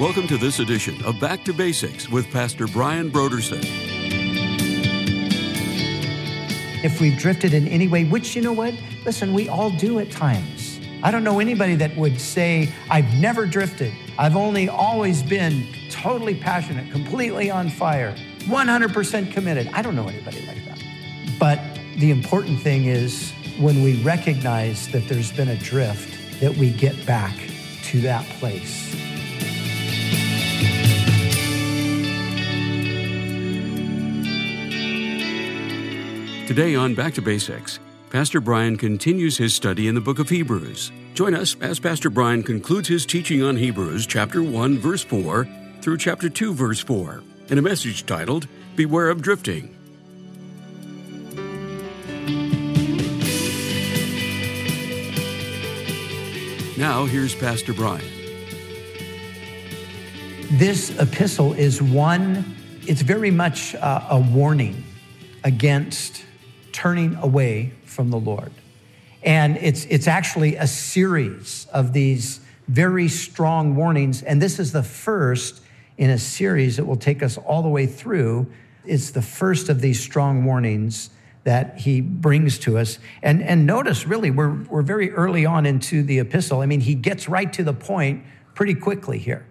Welcome to this edition of Back to Basics with Pastor Brian Brodersen. If we've drifted in any way, which you know what? Listen, we all do at times. I don't know anybody that would say, I've never drifted. I've only always been totally passionate, completely on fire, 100% committed. I don't know anybody like that. But the important thing is when we recognize that there's been a drift, that we get back to that place. Today on Back to Basics, Pastor Brian continues his study in the book of Hebrews. Join us as Pastor Brian concludes his teaching on Hebrews chapter 1 verse 4 through chapter 2 verse 4 in a message titled Beware of Drifting. Now here's Pastor Brian. This epistle is one, it's very much uh, a warning against turning away from the Lord. And it's, it's actually a series of these very strong warnings. And this is the first in a series that will take us all the way through. It's the first of these strong warnings that he brings to us. And, and notice, really, we're, we're very early on into the epistle. I mean, he gets right to the point pretty quickly here.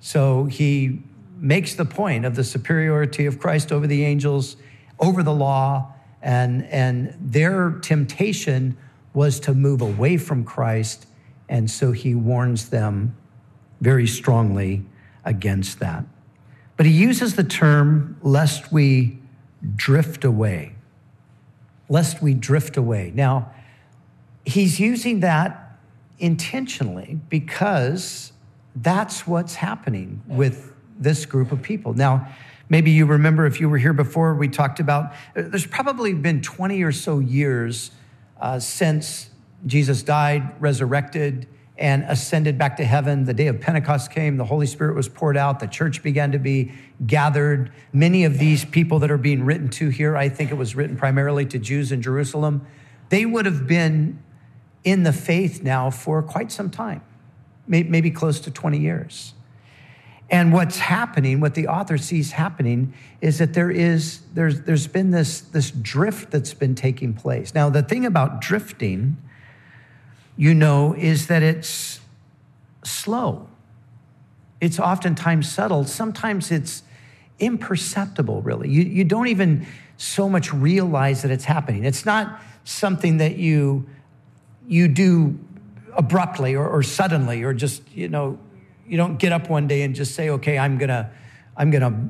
So he makes the point of the superiority of Christ over the angels, over the law, and, and their temptation was to move away from Christ. And so he warns them very strongly against that. But he uses the term, lest we drift away. Lest we drift away. Now, he's using that intentionally because that's what's happening with this group of people. Now, Maybe you remember if you were here before, we talked about uh, there's probably been 20 or so years uh, since Jesus died, resurrected, and ascended back to heaven. The day of Pentecost came, the Holy Spirit was poured out, the church began to be gathered. Many of these people that are being written to here, I think it was written primarily to Jews in Jerusalem, they would have been in the faith now for quite some time, maybe close to 20 years. And what's happening, what the author sees happening, is that there is there's there's been this this drift that's been taking place. Now, the thing about drifting, you know, is that it's slow. It's oftentimes subtle. Sometimes it's imperceptible, really. You, you don't even so much realize that it's happening. It's not something that you you do abruptly or, or suddenly or just, you know, you don't get up one day and just say, okay, I'm gonna, I'm gonna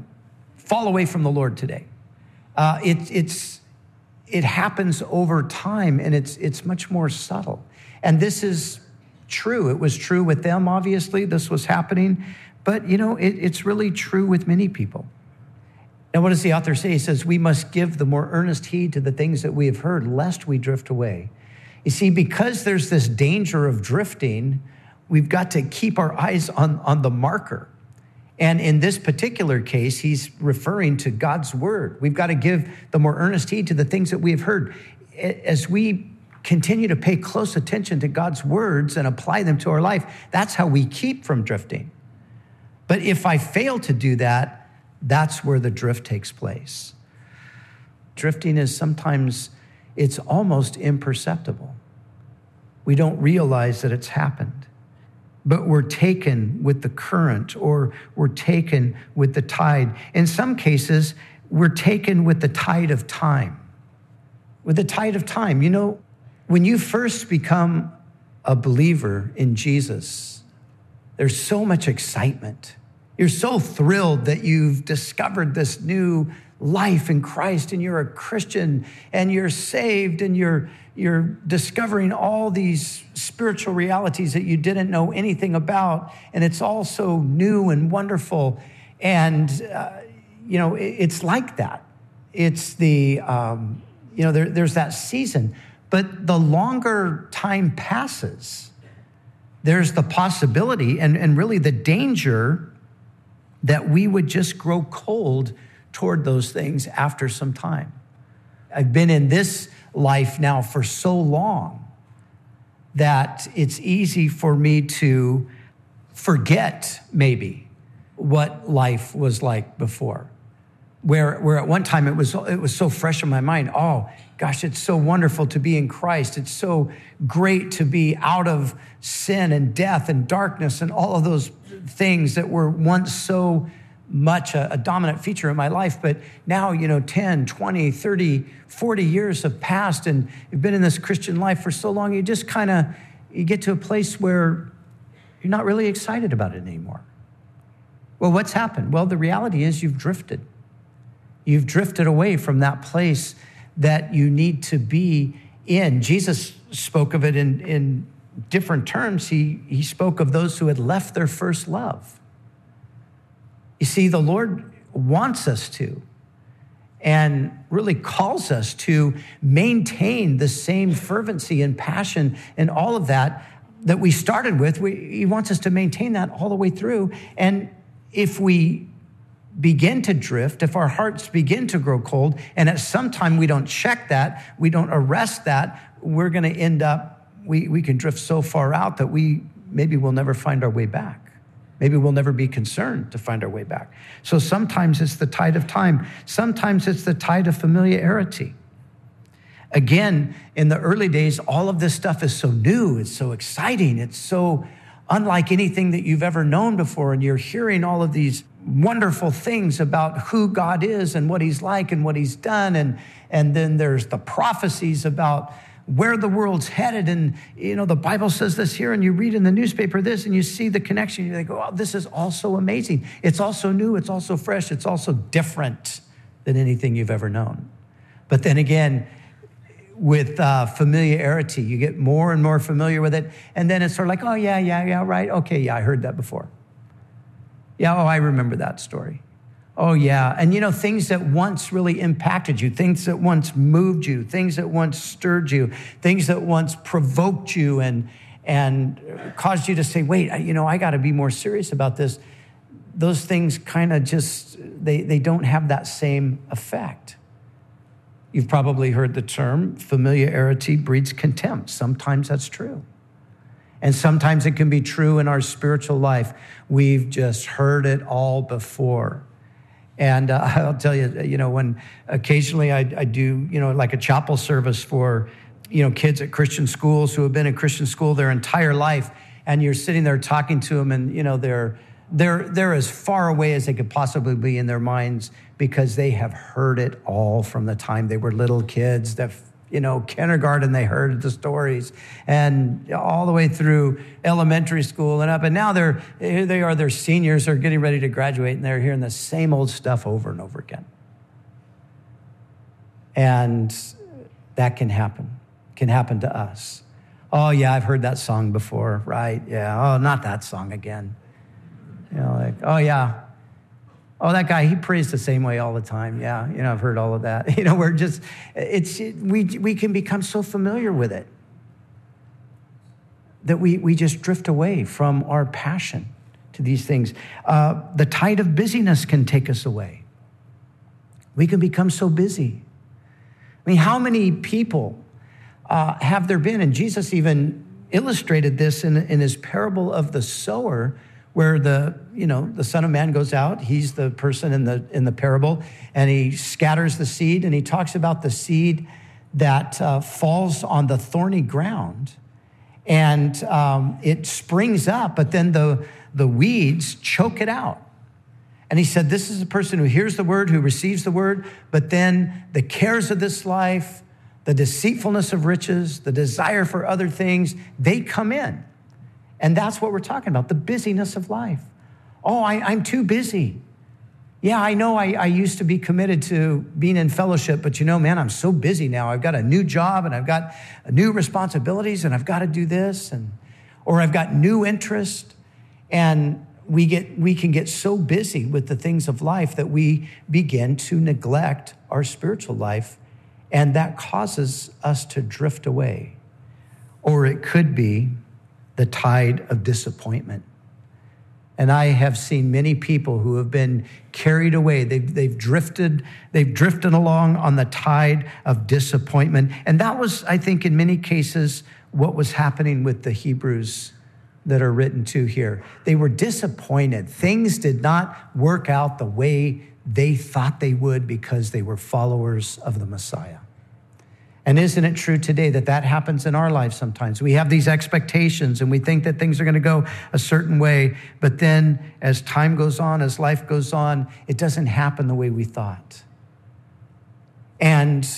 fall away from the Lord today. Uh, it, it's, it happens over time and it's, it's much more subtle. And this is true. It was true with them, obviously, this was happening. But, you know, it, it's really true with many people. And what does the author say? He says, We must give the more earnest heed to the things that we have heard, lest we drift away. You see, because there's this danger of drifting, we've got to keep our eyes on, on the marker. And in this particular case, he's referring to God's word. We've got to give the more earnest heed to the things that we have heard. As we continue to pay close attention to God's words and apply them to our life, that's how we keep from drifting. But if I fail to do that, that's where the drift takes place. Drifting is sometimes, it's almost imperceptible. We don't realize that it's happened but we're taken with the current or we're taken with the tide. In some cases, we're taken with the tide of time. With the tide of time. You know, when you first become a believer in Jesus, there's so much excitement. You're so thrilled that you've discovered this new life in Christ and you're a Christian and you're saved and you're you're discovering all these spiritual realities that you didn't know anything about and it's all so new and wonderful. And uh, you know it, it's like that. It's the um, you know there, there's that season. But the longer time passes there's the possibility and, and really the danger that we would just grow cold toward those things after some time. I've been in this life now for so long that it's easy for me to forget maybe what life was like before. Where, where at one time it was, it was so fresh in my mind. Oh, gosh, it's so wonderful to be in Christ. It's so great to be out of sin and death and darkness and all of those things that were once so much a, a, dominant feature in my life. But now, you know, 10, 20, 30, 40 years have passed and you've been in this Christian life for so long, you just kind of, you get to a place where you're not really excited about it anymore. Well, what's happened? Well, the reality is you've drifted. You've drifted away from that place that you need to be in. Jesus spoke of it in, in different terms. He, he spoke of those who had left their first love. You see, the Lord wants us to and really calls us to maintain the same fervency and passion and all of that that we started with. We, he wants us to maintain that all the way through. And if we begin to drift, if our hearts begin to grow cold, and at some time we don't check that, we don't arrest that, we're going to end up, we, we can drift so far out that we maybe we'll never find our way back. Maybe we'll never be concerned to find our way back. So sometimes it's the tide of time, sometimes it's the tide of familiarity. Again, in the early days, all of this stuff is so new, it's so exciting, it's so unlike anything that you've ever known before. And you're hearing all of these wonderful things about who God is and what He's like and what He's done. And, and then there's the prophecies about where the world's headed. And, you know, the Bible says this here, and you read in the newspaper this, and you see the connection. You think, oh, this is also amazing. It's also new, it's also fresh, it's also different than anything you've ever known. But then again, with uh, familiarity, you get more and more familiar with it. And then it's sort of like, oh, yeah, yeah, yeah, right. Okay, yeah, I heard that before. Yeah, oh, I remember that story. Oh, yeah. And you know, things that once really impacted you, things that once moved you, things that once stirred you, things that once provoked you and, and caused you to say, wait, you know, I got to be more serious about this. Those things kind of just, they, they don't have that same effect. You've probably heard the term familiarity breeds contempt. Sometimes that's true. And sometimes it can be true in our spiritual life. We've just heard it all before. And uh, I'll tell you, you know, when occasionally I, I, do, you know, like a chapel service for, you know, kids at Christian schools who have been in Christian school their entire life, and you're sitting there talking to them, and you know they're they're they're as far away as they could possibly be in their minds because they have heard it all from the time they were little kids. That you know, kindergarten, they heard the stories, and all the way through elementary school and up. And now they're, here they are, they're seniors, they're getting ready to graduate, and they're hearing the same old stuff over and over again. And that can happen, can happen to us. Oh, yeah, I've heard that song before, right? Yeah, oh, not that song again. You know, like, oh, yeah, Oh, that guy, he prays the same way all the time. Yeah, you know, I've heard all of that. You know, we're just, it's, we, we can become so familiar with it that we, we just drift away from our passion to these things. Uh, the tide of busyness can take us away. We can become so busy. I mean, how many people uh, have there been? And Jesus even illustrated this in, in his parable of the sower where the you know the son of man goes out he's the person in the in the parable and he scatters the seed and he talks about the seed that uh, falls on the thorny ground. And um, it springs up but then the the weeds choke it out. And he said this is a person who hears the word who receives the word but then the cares of this life the deceitfulness of riches the desire for other things they come in and that's what we're talking about the busyness of life. Oh, I, am too busy. Yeah, I know I, I, used to be committed to being in fellowship, but you know, man, I'm so busy now. I've got a new job and I've got new responsibilities and I've got to do this and or I've got new interest and we get we can get so busy with the things of life that we begin to neglect our spiritual life and that causes us to drift away. Or it could be the tide of disappointment. And I have seen many people who have been carried away. They've, they've drifted, they've drifted along on the tide of disappointment. And that was, I think, in many cases, what was happening with the Hebrews that are written to here. They were disappointed. Things did not work out the way they thought they would because they were followers of the Messiah. And isn't it true today that that happens in our lives sometimes? We have these expectations and we think that things are going to go a certain way, but then as time goes on, as life goes on, it doesn't happen the way we thought. And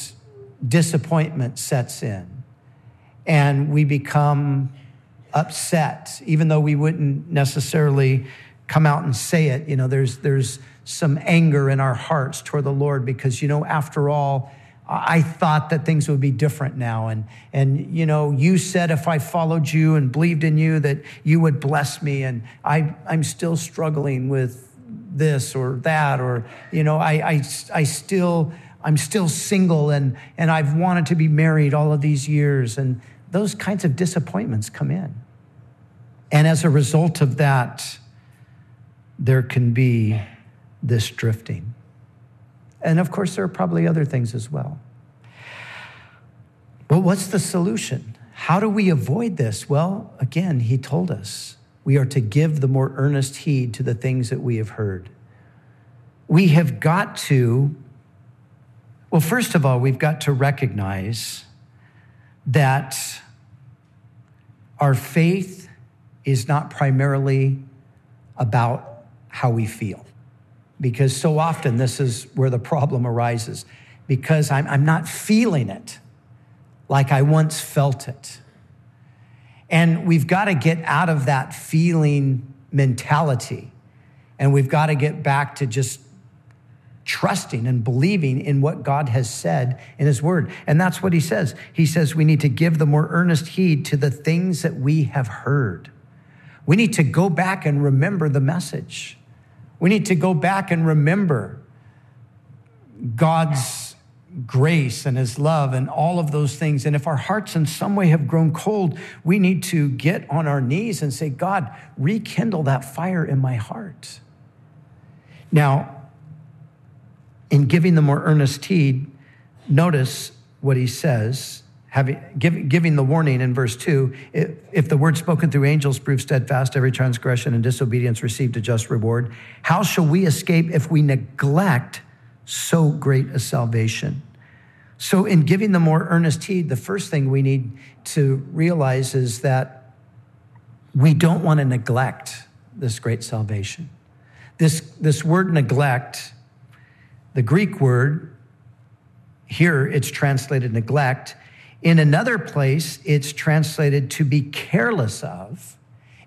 disappointment sets in, and we become upset, even though we wouldn't necessarily come out and say it. You know, there's, there's some anger in our hearts toward the Lord because, you know, after all, I thought that things would be different now. And, and, you know, you said if I followed you and believed in you that you would bless me. And I, I'm still struggling with this or that, or, you know, I, I, I still, I'm still single and, and I've wanted to be married all of these years. And those kinds of disappointments come in. And as a result of that, there can be this drifting. And of course, there are probably other things as well. But what's the solution? How do we avoid this? Well, again, he told us we are to give the more earnest heed to the things that we have heard. We have got to, well, first of all, we've got to recognize that our faith is not primarily about how we feel because so often this is where the problem arises because I'm, I'm not feeling it like I once felt it. And we've got to get out of that feeling mentality. And we've got to get back to just trusting and believing in what God has said in His Word. And that's what He says. He says we need to give the more earnest heed to the things that we have heard. We need to go back and remember the message. We need to go back and remember God's grace and his love and all of those things. And if our hearts in some way have grown cold, we need to get on our knees and say, God, rekindle that fire in my heart. Now, in giving the more earnest heed, notice what he says having, give, giving the warning in verse 2 if, if, the word spoken through angels proves steadfast, every transgression and disobedience received a just reward, how shall we escape if we neglect so great a salvation? So, in giving the more earnest heed, the first thing we need to realize is that we don't want to neglect this great salvation. This, this word neglect, the Greek word, here it's translated neglect, in another place, it's translated to be careless of.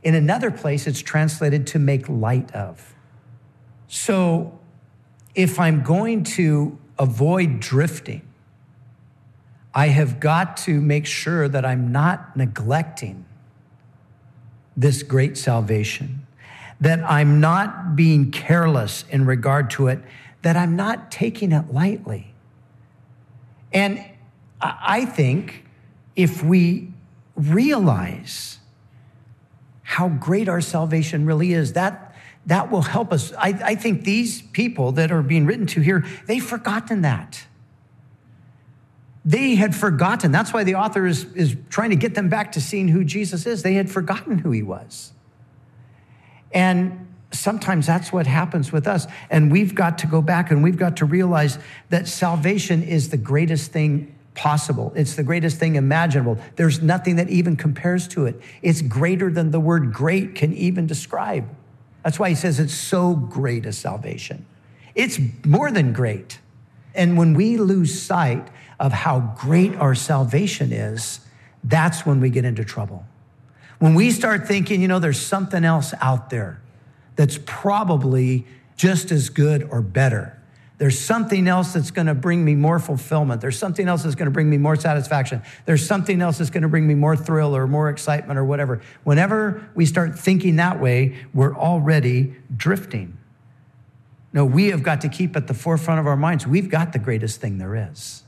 In another place, it's translated to make light of. So if I'm going to avoid drifting, I have got to make sure that I'm not neglecting this great salvation, that I'm not being careless in regard to it, that I'm not taking it lightly. And I think if we realize how great our salvation really is, that, that will help us. I, I think these people that are being written to here, they've forgotten that. They had forgotten. That's why the author is, is trying to get them back to seeing who Jesus is. They had forgotten who he was. And sometimes that's what happens with us. And we've got to go back and we've got to realize that salvation is the greatest thing possible. It's the greatest thing imaginable. There's nothing that even compares to it. It's greater than the word great can even describe. That's why he says it's so great a salvation. It's more than great. And when we lose sight of how great our salvation is, that's when we get into trouble. When we start thinking, you know, there's something else out there that's probably just as good or better there's something else that's going to bring me more fulfillment. There's something else that's going to bring me more satisfaction. There's something else that's going to bring me more thrill or more excitement or whatever. Whenever we start thinking that way, we're already drifting. No, we have got to keep at the forefront of our minds. We've got the greatest thing there is.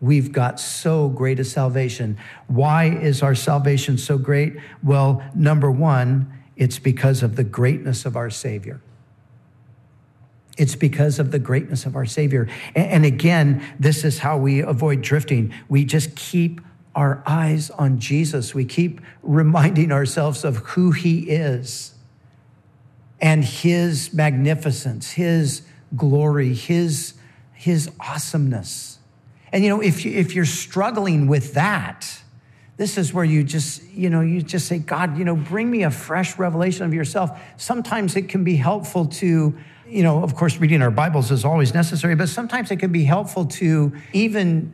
We've got so great a salvation. Why is our salvation so great? Well, number one, it's because of the greatness of our Savior. It's because of the greatness of our Savior. And again, this is how we avoid drifting. We just keep our eyes on Jesus. We keep reminding ourselves of who he is and his magnificence, his glory, his, his awesomeness. And you know, if, you, if you're struggling with that, this is where you just, you know, you just say, God, you know, bring me a fresh revelation of yourself. Sometimes it can be helpful to, you know, of course, reading our Bibles is always necessary, but sometimes it can be helpful to even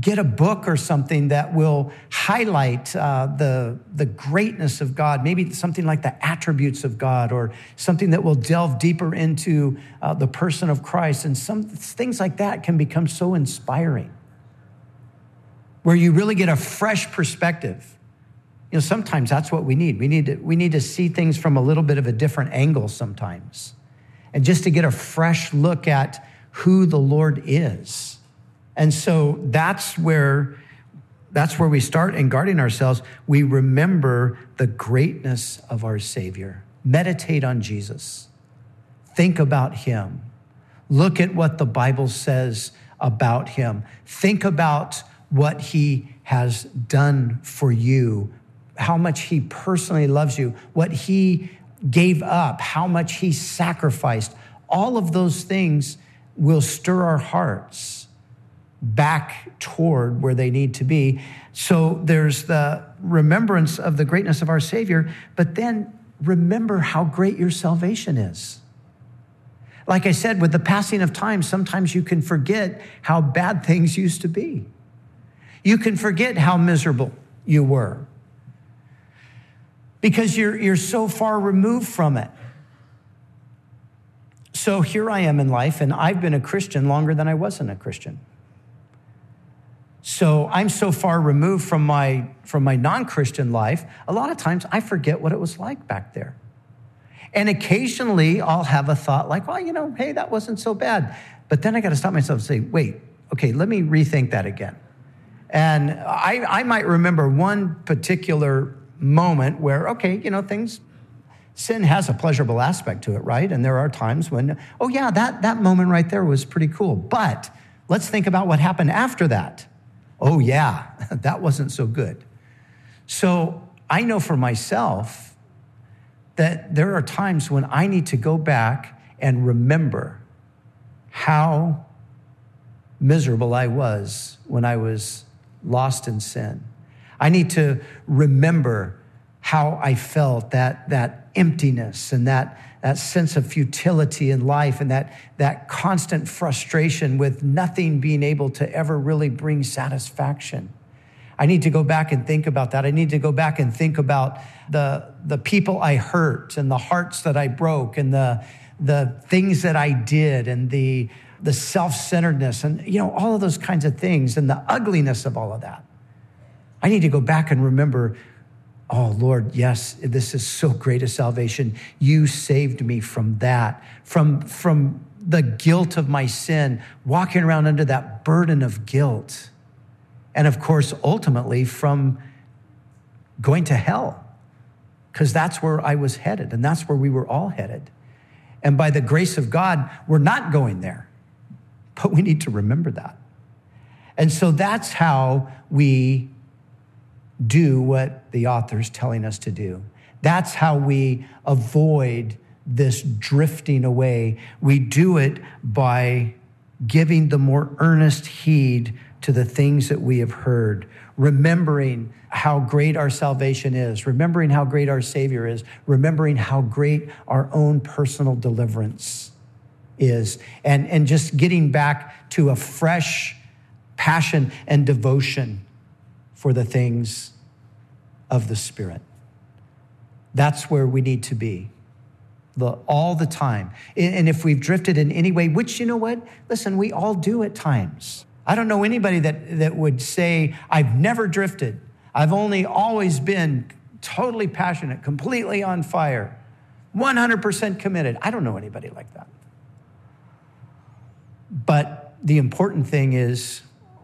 get a book or something that will highlight uh, the, the greatness of God, maybe something like the attributes of God, or something that will delve deeper into uh, the person of Christ. And some things like that can become so inspiring, where you really get a fresh perspective. You know, sometimes that's what we need. We need to, we need to see things from a little bit of a different angle sometimes, and just to get a fresh look at who the Lord is and so that's where that's where we start in guarding ourselves. We remember the greatness of our Savior. Meditate on Jesus. Think about him. Look at what the Bible says about him. Think about what he has done for you, how much he personally loves you, what he gave up, how much he sacrificed. All of those things will stir our hearts back toward where they need to be. So there's the remembrance of the greatness of our Savior, but then remember how great your salvation is. Like I said, with the passing of time, sometimes you can forget how bad things used to be. You can forget how miserable you were because you're, you're so far removed from it. So here I am in life, and I've been a Christian longer than I wasn't a Christian. So I'm so far removed from my, from my non Christian life, a lot of times I forget what it was like back there. And occasionally I'll have a thought like, well, you know, hey, that wasn't so bad. But then I got to stop myself and say, wait, okay, let me rethink that again. And I, I might remember one particular moment where, okay, you know, things, sin has a pleasurable aspect to it, right? And there are times when, oh, yeah, that, that moment right there was pretty cool. But let's think about what happened after that oh, yeah, that wasn't so good. So I know for myself that there are times when I need to go back and remember how miserable I was when I was lost in sin. I need to remember how I felt that, that emptiness and that that sense of futility in life and that, that constant frustration with nothing being able to ever really bring satisfaction. I need to go back and think about that. I need to go back and think about the, the people I hurt and the hearts that I broke and the, the things that I did and the, the self centeredness and, you know, all of those kinds of things and the ugliness of all of that. I need to go back and remember Oh, Lord, yes, this is so great a salvation. You saved me from that, from, from the guilt of my sin, walking around under that burden of guilt. And of course, ultimately, from going to hell, because that's where I was headed, and that's where we were all headed. And by the grace of God, we're not going there, but we need to remember that. And so that's how we do what the author's telling us to do. That's how we avoid this drifting away. We do it by giving the more earnest heed to the things that we have heard, remembering how great our salvation is, remembering how great our Savior is, remembering how great our own personal deliverance is, and, and just getting back to a fresh passion and devotion for the things of the Spirit. That's where we need to be the, all the time. And if we've drifted in any way, which you know what? Listen, we all do at times. I don't know anybody that, that would say, I've never drifted. I've only always been totally passionate, completely on fire, 100% committed. I don't know anybody like that. But the important thing is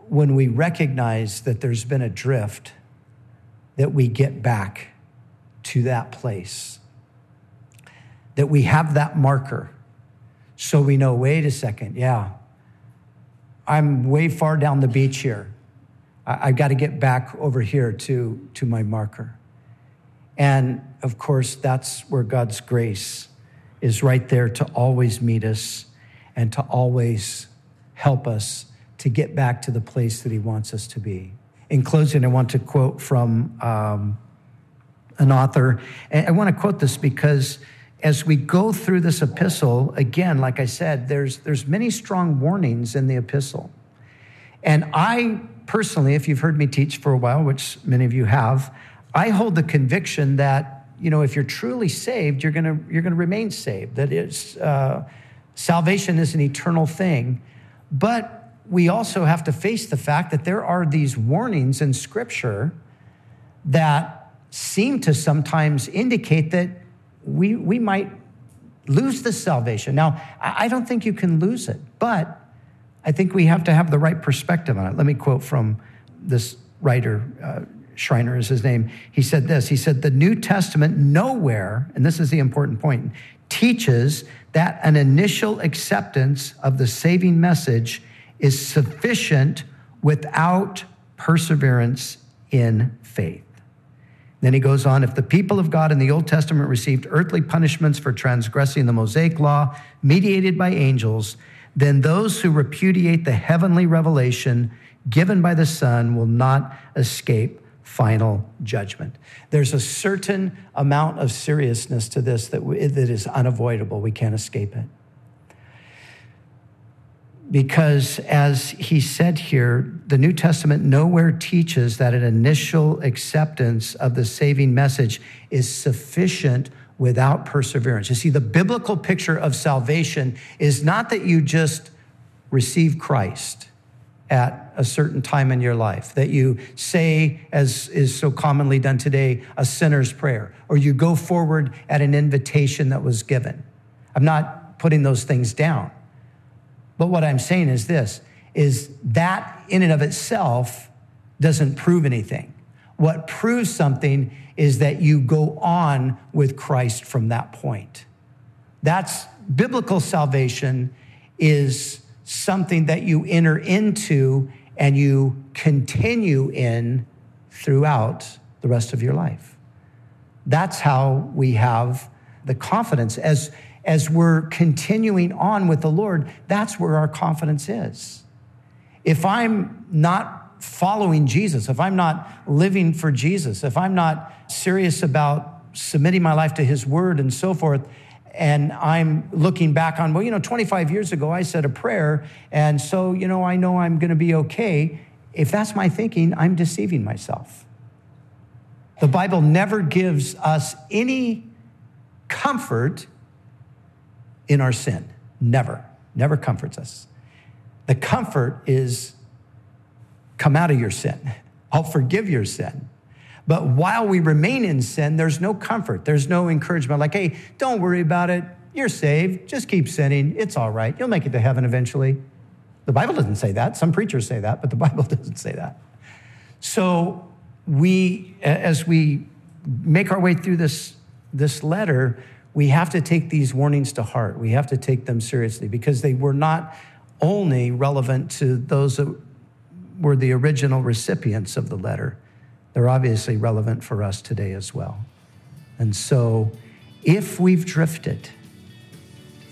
when we recognize that there's been a drift, that we get back to that place, that we have that marker so we know wait a second, yeah, I'm way far down the beach here. I, have got to get back over here to, to my marker. And of course, that's where God's grace is right there to always meet us and to always help us to get back to the place that He wants us to be. In closing, I want to quote from um, an author. And I want to quote this because as we go through this epistle, again, like I said, there's, there's many strong warnings in the epistle. And I personally, if you've heard me teach for a while, which many of you have, I hold the conviction that, you know, if you're truly saved, you're going to you're going to remain saved. That is, uh, salvation is an eternal thing. But we also have to face the fact that there are these warnings in Scripture that seem to sometimes indicate that we, we might lose this salvation. Now, I don't think you can lose it, but I think we have to have the right perspective on it. Let me quote from this writer, uh, Schreiner is his name. He said this He said, The New Testament nowhere, and this is the important point, teaches that an initial acceptance of the saving message is sufficient without perseverance in faith. Then he goes on if the people of God in the Old Testament received earthly punishments for transgressing the Mosaic law mediated by angels, then those who repudiate the heavenly revelation given by the Son will not escape final judgment. There's a certain amount of seriousness to this that, that is unavoidable. We can't escape it because as he said here, the New Testament nowhere teaches that an initial acceptance of the saving message is sufficient without perseverance. You see, the biblical picture of salvation is not that you just receive Christ at a certain time in your life, that you say, as is so commonly done today, a sinner's prayer, or you go forward at an invitation that was given. I'm not putting those things down. But what I'm saying is this is that in and of itself doesn't prove anything. What proves something is that you go on with Christ from that point. That's biblical salvation is something that you enter into and you continue in throughout the rest of your life. That's how we have the confidence as as we're continuing on with the Lord, that's where our confidence is. If I'm not following Jesus, if I'm not living for Jesus, if I'm not serious about submitting my life to his word and so forth, and I'm looking back on, well, you know, 25 years ago, I said a prayer, and so, you know, I know I'm going to be okay. If that's my thinking, I'm deceiving myself. The Bible never gives us any comfort in our sin. Never, never comforts us. The comfort is come out of your sin. I'll forgive your sin. But while we remain in sin, there's no comfort. There's no encouragement like, hey, don't worry about it. You're saved. Just keep sinning. It's all right. You'll make it to heaven eventually. The Bible doesn't say that. Some preachers say that, but the Bible doesn't say that. So we, as we make our way through this, this letter, we have to take these warnings to heart. We have to take them seriously because they were not only relevant to those that were the original recipients of the letter, they're obviously relevant for us today as well. And so, if we've drifted,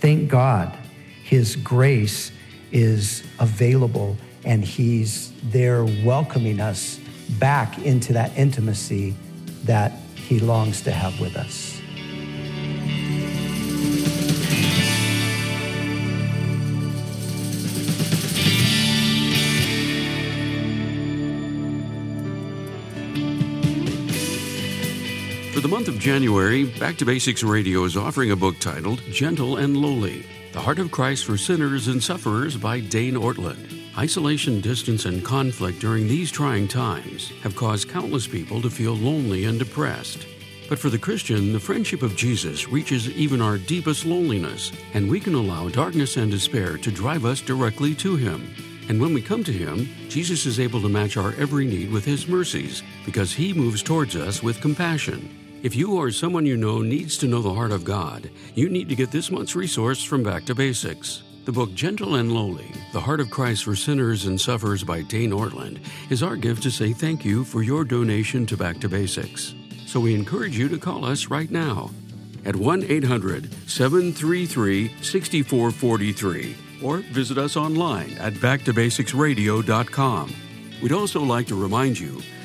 thank God His grace is available and He's there welcoming us back into that intimacy that He longs to have with us. The month of January, Back to Basics Radio is offering a book titled Gentle and Lowly The Heart of Christ for Sinners and Sufferers by Dane Ortlund. Isolation, distance, and conflict during these trying times have caused countless people to feel lonely and depressed. But for the Christian, the friendship of Jesus reaches even our deepest loneliness, and we can allow darkness and despair to drive us directly to Him. And when we come to Him, Jesus is able to match our every need with His mercies because He moves towards us with compassion. If you or someone you know needs to know the heart of God, you need to get this month's resource from Back to Basics. The book Gentle and Lowly The Heart of Christ for Sinners and Sufferers by Dane Ortlund is our gift to say thank you for your donation to Back to Basics. So we encourage you to call us right now at 1 800 733 6443 or visit us online at backtobasicsradio.com. We'd also like to remind you